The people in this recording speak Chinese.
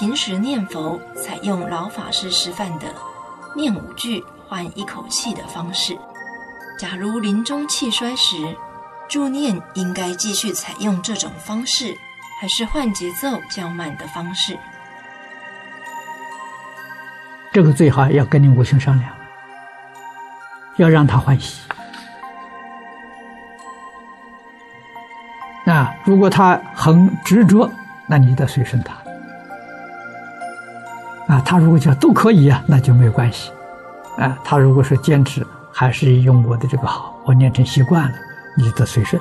平时念佛采用老法师示范的念五句换一口气的方式。假如临终气衰时，助念应该继续采用这种方式，还是换节奏较慢的方式？这个最好要跟你母亲商量，要让他欢喜。那如果他很执着，那你得随顺他。他如果讲都可以啊，那就没有关系。啊，他如果说坚持，还是用我的这个好，我念成习惯了，你的随顺。